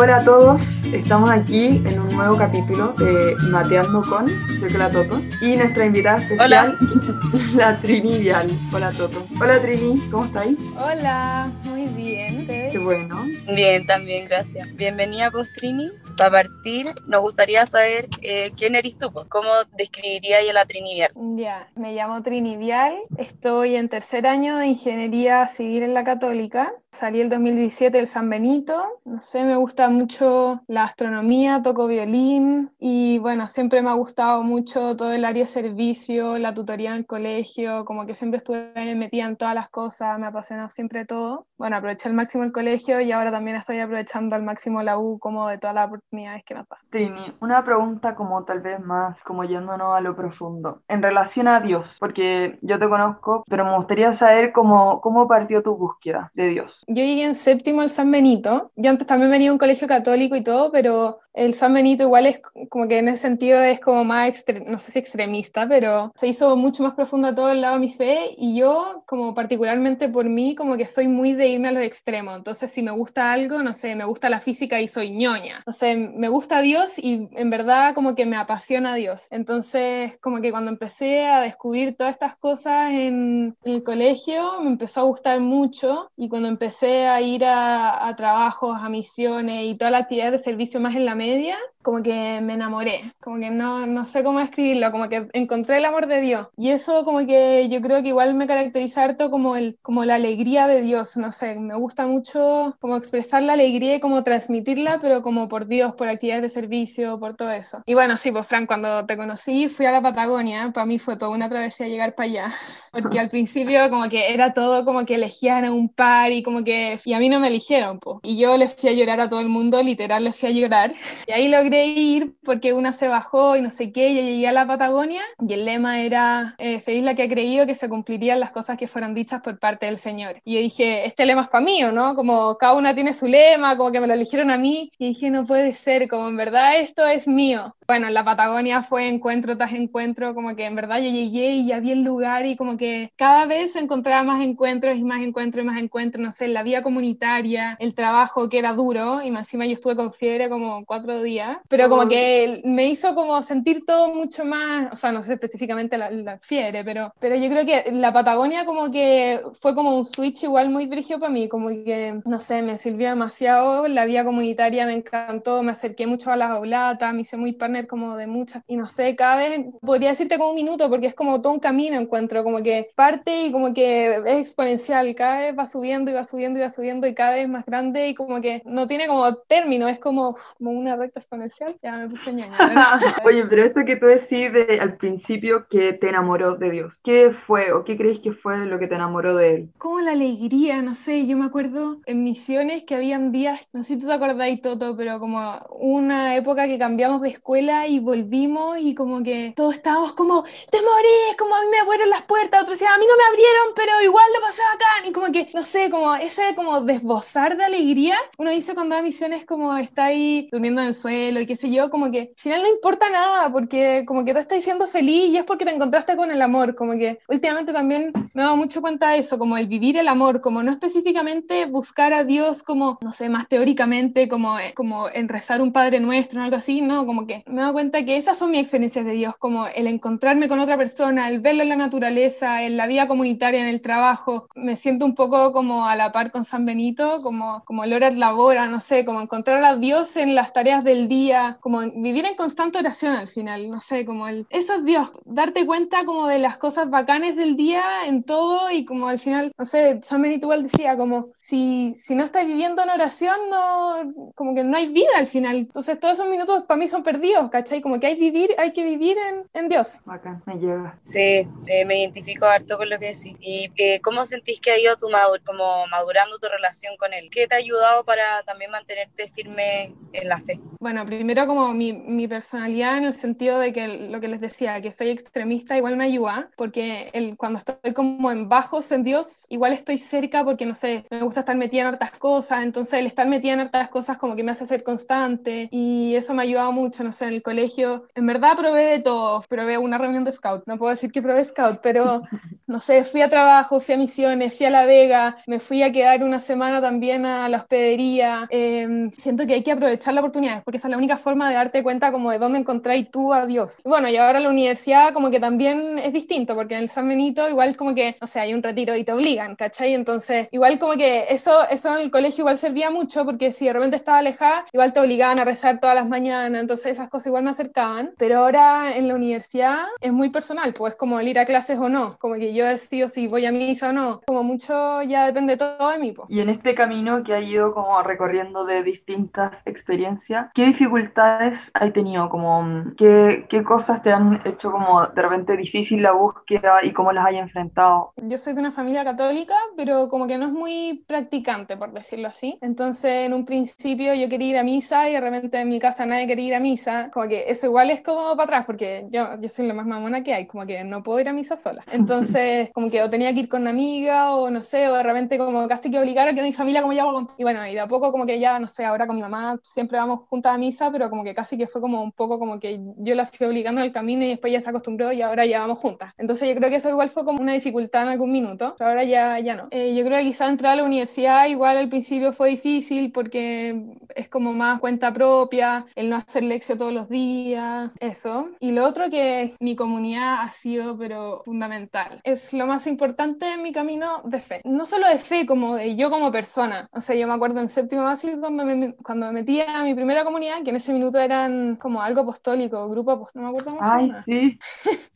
Hola a todos, estamos aquí en un nuevo capítulo de Mateando con, soy la Toto, y nuestra invitada especial, la Trini Vial. Hola Toto. Hola Trini, ¿cómo estáis? Hola, muy bien. Qué bueno. Bien, también, gracias. Bienvenida, pues Trini. Para partir, nos gustaría saber eh, quién eres tú, pues. ¿cómo describirías a la Trini Vial? Ya, me llamo Trini Vial, estoy en tercer año de Ingeniería Civil en la Católica, salí el 2017 del San Benito, no sé, me gusta mucho la astronomía, toco violín y bueno, siempre me ha gustado mucho todo el área de servicio, la tutoría en el colegio, como que siempre estuve metida en todas las cosas, me ha apasionado siempre todo. Bueno, aproveché al máximo el colegio y ahora también estoy aprovechando al máximo la U como de todas las oportunidades que me da. Trini, una pregunta como tal vez más como yéndonos a lo profundo, en relación a Dios, porque yo te conozco, pero me gustaría saber cómo, cómo partió tu búsqueda de Dios. Yo llegué en séptimo al San Benito, yo antes también venía a un colegio católico y todo, pero el San Benito igual es como que en ese sentido es como más, no sé si extremista, pero se hizo mucho más profundo a todo el lado de mi fe y yo como particularmente por mí como que soy muy de irme a los extremos, entonces si me gusta algo, no sé, me gusta la física y soy ñoña, no sé, me gusta Dios y en verdad como que me apasiona Dios, entonces como que cuando empecé a descubrir todas estas cosas en, el colegio me empezó a gustar mucho. Y cuando empecé a ir a, a trabajos, a misiones y toda la actividad de servicio más en la media, como que me enamoré, como que no, no sé cómo escribirlo, como que encontré el amor de Dios. Y eso como que yo creo que igual me caracteriza harto como, el, como la alegría de Dios, no sé, me gusta mucho como expresar la alegría y como transmitirla, pero como por Dios, por actividades de servicio, por todo eso. Y bueno, sí, pues Frank, cuando te conocí fui a la Patagonia, para mí fue toda una travesía llegar para allá, porque al principio como que era todo como que elegían a un par y como que, y a mí no me eligieron, pues. Y yo les fui a llorar a todo el mundo, literal les fui a llorar. Y ahí logré ir porque una se bajó y no sé qué, y llegué a la Patagonia y el lema era eh, feliz la que ha creído que se cumplirían las cosas que fueron dichas por parte del Señor. Y yo dije, este lema es para mí, ¿no? Como cada una tiene su lema, como que me lo eligieron a mí, y dije, no puede ser, como en verdad esto es mío. Bueno, en la Patagonia fue encuentro tras encuentro, como que en verdad yo llegué y ya vi el lugar y como que cada vez encontraba más encuentros y más encuentros y más encuentros, no sé, la vida comunitaria, el trabajo que era duro, y encima yo estuve con fiebre como cuatro días, pero como que me hizo como sentir todo mucho más, o sea, no sé específicamente la, fiebre, pero, pero yo creo que la Patagonia como que fue como un switch igual muy brígido para mí, como que, no sé, me sirvió demasiado, la vida comunitaria me encantó, me acerqué mucho a las oblatas, me hice muy partner como de muchas, y no sé, cada vez, podría decirte como un minuto, porque es como todo un camino encuentro, como que parte y como que es exponencial, cada vez va subiendo y va subiendo y va subiendo y cada vez más grande y como que no tiene como término, es como, como una recta exponencial ya me puse ñoña. Oye, pero esto que tú decís al principio que te enamoró de Dios, ¿qué fue o qué crees que fue lo que te enamoró de Él? Como la alegría, no sé, yo me acuerdo en misiones que habían días, no sé si tú te acordáis, Toto, pero como una época que cambiamos de escuela y volvimos y como que todos estábamos como, te morís, como a mí me abrieron las puertas, otros decían, a mí no me abrieron, pero igual lo pasé acá, y como que, no sé, como ese como desbozar de alegría, uno dice cuando va a misiones como está ahí durmiendo en el suelo y qué sé yo, como que al final no importa nada, porque como que te estás diciendo feliz y es porque te encontraste con el amor, como que últimamente también me he dado mucho cuenta de eso, como el vivir el amor, como no específicamente buscar a Dios como, no sé, más teóricamente, como, eh, como en rezar un Padre Nuestro o algo así, no, como que me dado cuenta que esas son mis experiencias de Dios, como el encontrarme con otra persona, el verlo en la naturaleza, en la vida comunitaria, en el trabajo, me siento un poco como a la par con San Benito, como, como el hora labora, no sé, como encontrar a Dios en las tareas del día, como vivir en constante oración al final, no sé, como el, eso es Dios, darte cuenta como de las cosas bacanes del día en todo y como al final, no sé, San Benito igual decía como, si, si no estás viviendo en oración, no, como que no hay vida al final, entonces todos esos minutos para mí son perdidos, ¿cachai? Como que hay, vivir, hay que vivir en, en Dios. Bacán, me llega. Sí, eh, me identifico harto con lo que decís. ¿Y eh, cómo sentís que ha ido tu madur como madurando tu relación con él? ¿Qué te ha ayudado para también mantenerte firme en la fe? Bueno, primero como mi, mi, personalidad en el sentido de que lo que les decía, que soy extremista, igual me ayuda, porque el, cuando estoy como en bajos en Dios, igual estoy cerca porque, no sé, me gusta estar metida en hartas cosas, entonces el estar metida en hartas cosas como que me hace ser constante y eso me ha ayudado mucho, no sé, en el colegio. En verdad probé de todo, probé una reunión de scout, no puedo decir que probé scout, pero, no sé, fui a trabajo, fui a misiones, fui a La Vega, me fui a quedar una semana también a la hospedería. Em, siento que hay que aprovechar la oportunidad, porque esa es la única forma de darte cuenta como de dónde encontráis tú a Dios. Y bueno, y ahora la universidad como que también es distinto, porque en el San Benito igual como que, o sea, hay un retiro y te obligan, ¿cachai? Entonces, igual como que eso, eso en el colegio igual servía mucho, porque si de repente estaba alejada, igual te obligaban a rezar todas las mañanas, entonces esas cosas igual me acercaban. Pero ahora en la universidad es muy personal, pues como el ir a clases o no, como que yo decido si voy a misa o no, como mucho ya depende todo de mí. Pues. Y en este camino que ha ido como recorriendo de distintas experiencias, ¿qué dificultades hay tenido? Como, ¿qué, ¿Qué cosas te han hecho como de repente difícil la búsqueda y cómo las hay enfrentado? Yo soy de una familia católica, pero como que no es muy practicante, por decirlo así. Entonces, en un principio yo quería ir a misa y de repente en mi casa nadie quería ir a misa. Como que eso igual es como para atrás, porque yo, yo soy la más mamona que hay, como que no puedo ir a misa sola. Entonces, como que o tenía que ir con una amiga o no sé, o de repente como casi que obligar a que mi familia como ya con... Y bueno, y de a poco como que ya, no sé, ahora con mi mamá siempre vamos juntas a misa, pero como que casi que fue como un poco como que yo la fui obligando en el camino y después ya se acostumbró y ahora ya vamos juntas. Entonces yo creo que eso igual fue como una dificultad en algún minuto, pero ahora ya, ya no. Eh, yo creo que quizá entrar a la universidad igual al principio fue difícil porque es como más cuenta propia, el no hacer lección todos los días, eso. Y lo otro que mi comunidad ha sido pero fundamental. Es lo más importante en mi camino de fe. No solo de fe, como de yo como persona. O sea, yo me acuerdo en séptimo básico cuando me, cuando me metí a mi primera comunidad, que en ese minuto eran como algo apostólico, grupo apostólico, no me acuerdo cómo se llama. sí.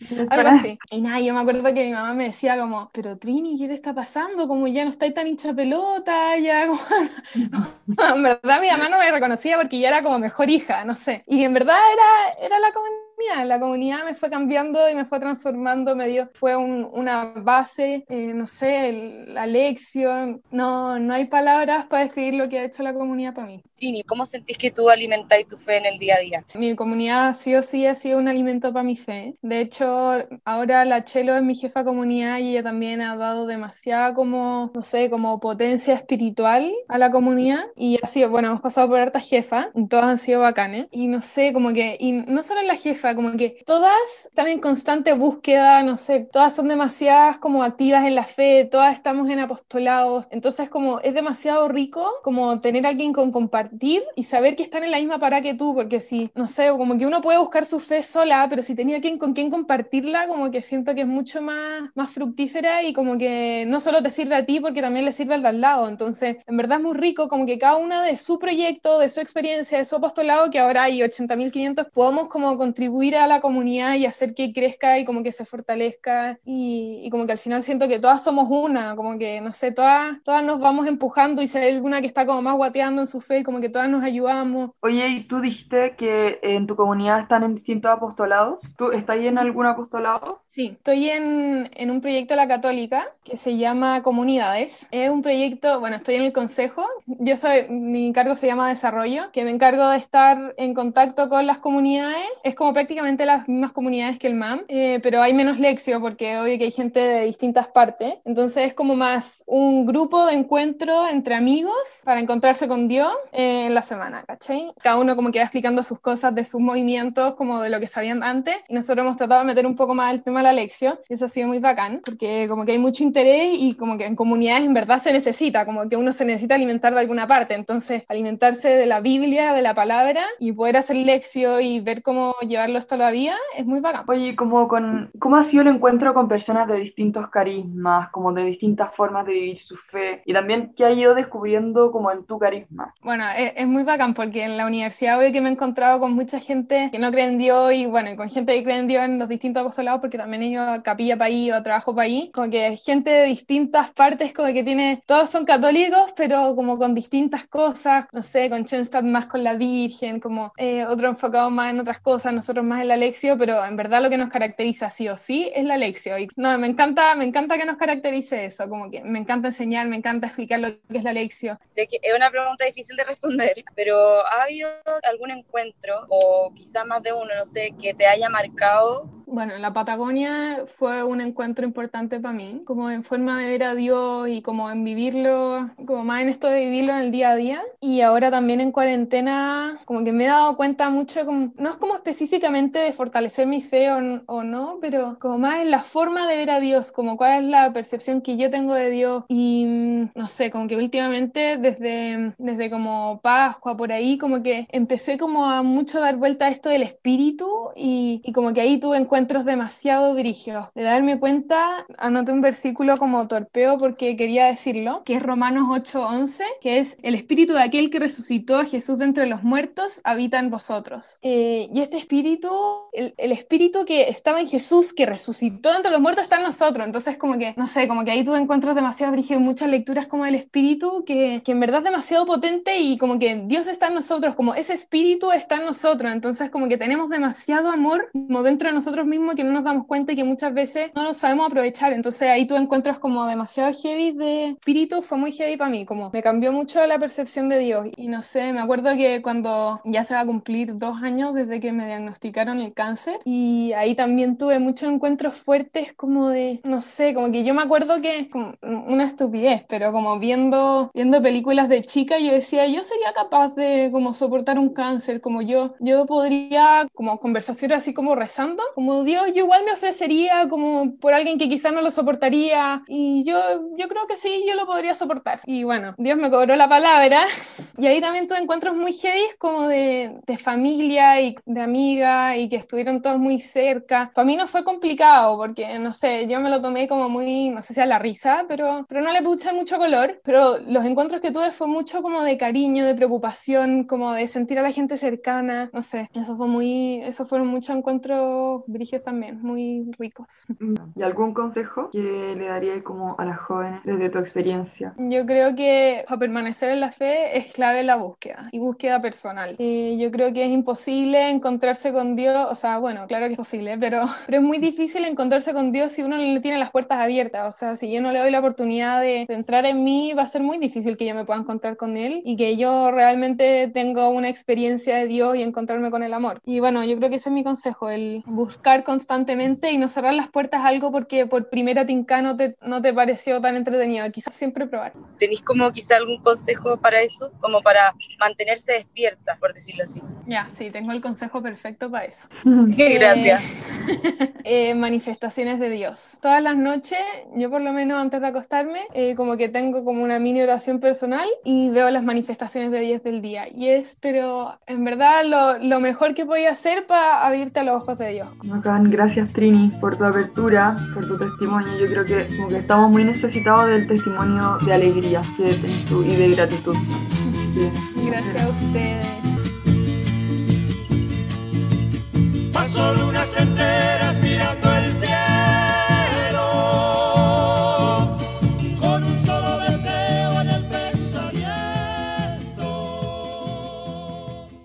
algo así. Y nada, yo me acuerdo que mi mamá me decía como, pero Trini, ¿qué te está pasando? Como ya no estáis tan hincha pelota, ya como... en verdad mi mamá no me reconocía porque ya era como mejor hija, no sé. Y en verdad era, era la comunidad la comunidad me fue cambiando y me fue transformando, me dio, fue una base, eh, no sé, la lección, no, no hay palabras para describir lo que ha hecho la comunidad para mí. Trini, ¿cómo sentís que tú alimentáis tu fe en el día a día? Mi comunidad sí o sí ha sido un alimento para mi fe. De hecho, ahora la Chelo es mi jefa comunidad y ella también ha dado demasiada como, no sé, como potencia espiritual a la comunidad y ha sido, bueno, hemos pasado por harta jefa, todas han sido bacanes y no sé, como que, y no solo la jefa, como que todas están en constante búsqueda, no sé, todas son demasiadas como activas en la fe, todas estamos en apostolados, entonces como es demasiado rico como tener a alguien con compartir y saber que están en la misma para que tú, porque si, no sé, como que uno puede buscar su fe sola, pero si tenía alguien con quien compartirla, como que siento que es mucho más, más fructífera y como que no solo te sirve a ti, porque también le sirve al de al lado, entonces en verdad es muy rico como que cada una de su proyecto, de su experiencia, de su apostolado, que ahora hay 80.500, podamos como contribuir ir a la comunidad y hacer que crezca y como que se fortalezca. Y, como que al final siento que todas somos una, como que no sé, todas, todas nos vamos empujando y si hay alguna que está como más guateando en su fe, como que todas nos ayudamos. Oye, y tú dijiste que en tu comunidad están en distintos apostolados. ¿Tú estás ahí en algún apostolado? Sí, estoy en, en un proyecto de la Católica que se llama Comunidades. Es un proyecto, bueno, estoy en el consejo. Yo soy, mi cargo se llama Desarrollo, que me encargo de estar en contacto con las comunidades. Es como prácticamente prácticamente las mismas comunidades que el MAM, eh, pero hay menos lección porque obvio que hay gente de distintas partes. Entonces es como más un grupo de encuentro entre amigos para encontrarse con Dios eh, en la semana, ¿cachai? Cada uno como que va explicando sus cosas de sus movimientos, como de lo que sabían antes. Y nosotros hemos tratado de meter un poco más el tema de la lección. Y eso ha sido muy bacán porque como que hay mucho interés y como que en comunidades en verdad se necesita, como que uno se necesita alimentar de alguna parte. Entonces alimentarse de la Biblia, de la palabra y poder hacer lección y ver cómo llevarlo todavía, es muy bacán. Oye, como con, ¿cómo ha sido el encuentro con personas de distintos carismas, como de distintas formas de vivir su fe? Y también, ¿qué ha ido descubriendo como en tu carisma? Bueno, es, muy bacán porque en la universidad hoy que me he encontrado con mucha gente que no cree en Dios y bueno, con gente que cree en Dios en los distintos apostolados porque también a capilla ahí o trabajo ahí, como que gente de distintas partes, como que tiene, todos son católicos, pero como con distintas cosas, no sé, con Schoenstatt más con la Virgen, como eh, otro enfocado más en otras cosas, nosotros más la lección, pero en verdad lo que nos caracteriza sí o sí es la lección. Y no, me encanta, me encanta que nos caracterice eso, como que me encanta enseñar, me encanta explicar lo que es la lección. Sé que es una pregunta difícil de responder pero ¿ha habido algún encuentro o quizá más de uno, no sé, que te haya marcado bueno, la Patagonia fue un encuentro importante para mí, como en forma de ver a Dios y como en vivirlo, como más en esto de vivirlo en el día a día. Y ahora también en cuarentena, como que me he dado cuenta mucho, como, no es como específicamente de fortalecer mi fe o, o, no, pero como más en la forma de ver a Dios, como cuál es la percepción que yo tengo de Dios. Y mm, no sé, como que últimamente desde, desde como Pascua, por ahí, como que empecé como a mucho dar vuelta a esto del espíritu y, y como que ahí tuve encuentros encuentros demasiado dirigidos. De darme cuenta, anoté un versículo como torpeo porque quería decirlo, que es Romanos 8:11, que es el espíritu de aquel que resucitó a Jesús de entre los muertos habita en vosotros. Eh, y este espíritu, el, el, espíritu que estaba en Jesús, que resucitó de entre los muertos, está en nosotros. Entonces como que, no sé, como que ahí tuve encuentros demasiado brígidos, muchas lecturas como del espíritu, que, que en verdad es demasiado potente y como que Dios está en nosotros, como ese espíritu está en nosotros. Entonces como que tenemos demasiado amor como dentro de nosotros mismo que no nos damos cuenta y que muchas veces no lo sabemos aprovechar. Entonces ahí tú encuentras como demasiado heavy de espíritu, fue muy heavy para mí, como me cambió mucho la percepción de Dios. Y no sé, me acuerdo que cuando ya se va a cumplir dos años desde que me diagnosticaron el cáncer y ahí también tuve muchos encuentros fuertes como de, no sé, como que yo me acuerdo que es como una estupidez, pero como viendo, viendo películas de chica yo decía, yo sería capaz de como soportar un cáncer, como yo, yo podría como conversaciones así como rezando, como Dios, yo igual me ofrecería como por alguien que quizás no lo soportaría y yo, yo creo que sí, yo lo podría soportar. Y bueno, Dios me cobró la palabra y ahí también tuve encuentros muy heavy como de, de familia y de amiga y que estuvieron todos muy cerca. Para mí no fue complicado porque, no sé, yo me lo tomé como muy, no sé si a la risa, pero, pero no le puse mucho color. Pero los encuentros que tuve fue mucho como de cariño, de preocupación, como de sentir a la gente cercana, no sé, eso fue muy, eso fueron muchos encuentros también, muy ricos. ¿Y algún consejo que le daría como a las jóvenes desde tu experiencia? Yo creo que para permanecer en la fe es clave la búsqueda y búsqueda personal. Eh, yo creo que es imposible encontrarse con Dios, o sea, bueno, claro que es posible, pero, pero es muy difícil encontrarse con Dios si uno no le tiene las puertas abiertas. O sea, si yo no le doy la oportunidad de, de entrar en mí, va a ser muy difícil que yo me pueda encontrar con Él y que yo realmente tenga una experiencia de Dios y encontrarme con el amor. Y bueno, yo creo que ese es mi consejo, el buscar constantemente y no cerrar las puertas a algo porque por primera tinca no te, no te pareció tan entretenido. Quizás siempre probar. ¿Tenéis como quizá algún consejo para eso? Como para mantenerse despierta, por decirlo así. Ya, sí, tengo el consejo perfecto para eso. Gracias. Eh, manifestaciones de Dios. Todas las noches, yo por lo menos antes de acostarme, eh, como que tengo como una mini oración personal y veo las manifestaciones de Dios del día. Y es, pero en verdad, lo, lo mejor que podía hacer para abrirte a los ojos de Dios. Bacán, gracias Trini por tu apertura, por tu testimonio. Yo creo que como que estamos muy necesitados del testimonio de alegría que tienes tú y de gratitud. Sí. Gracias a ustedes. Pasó luna sendera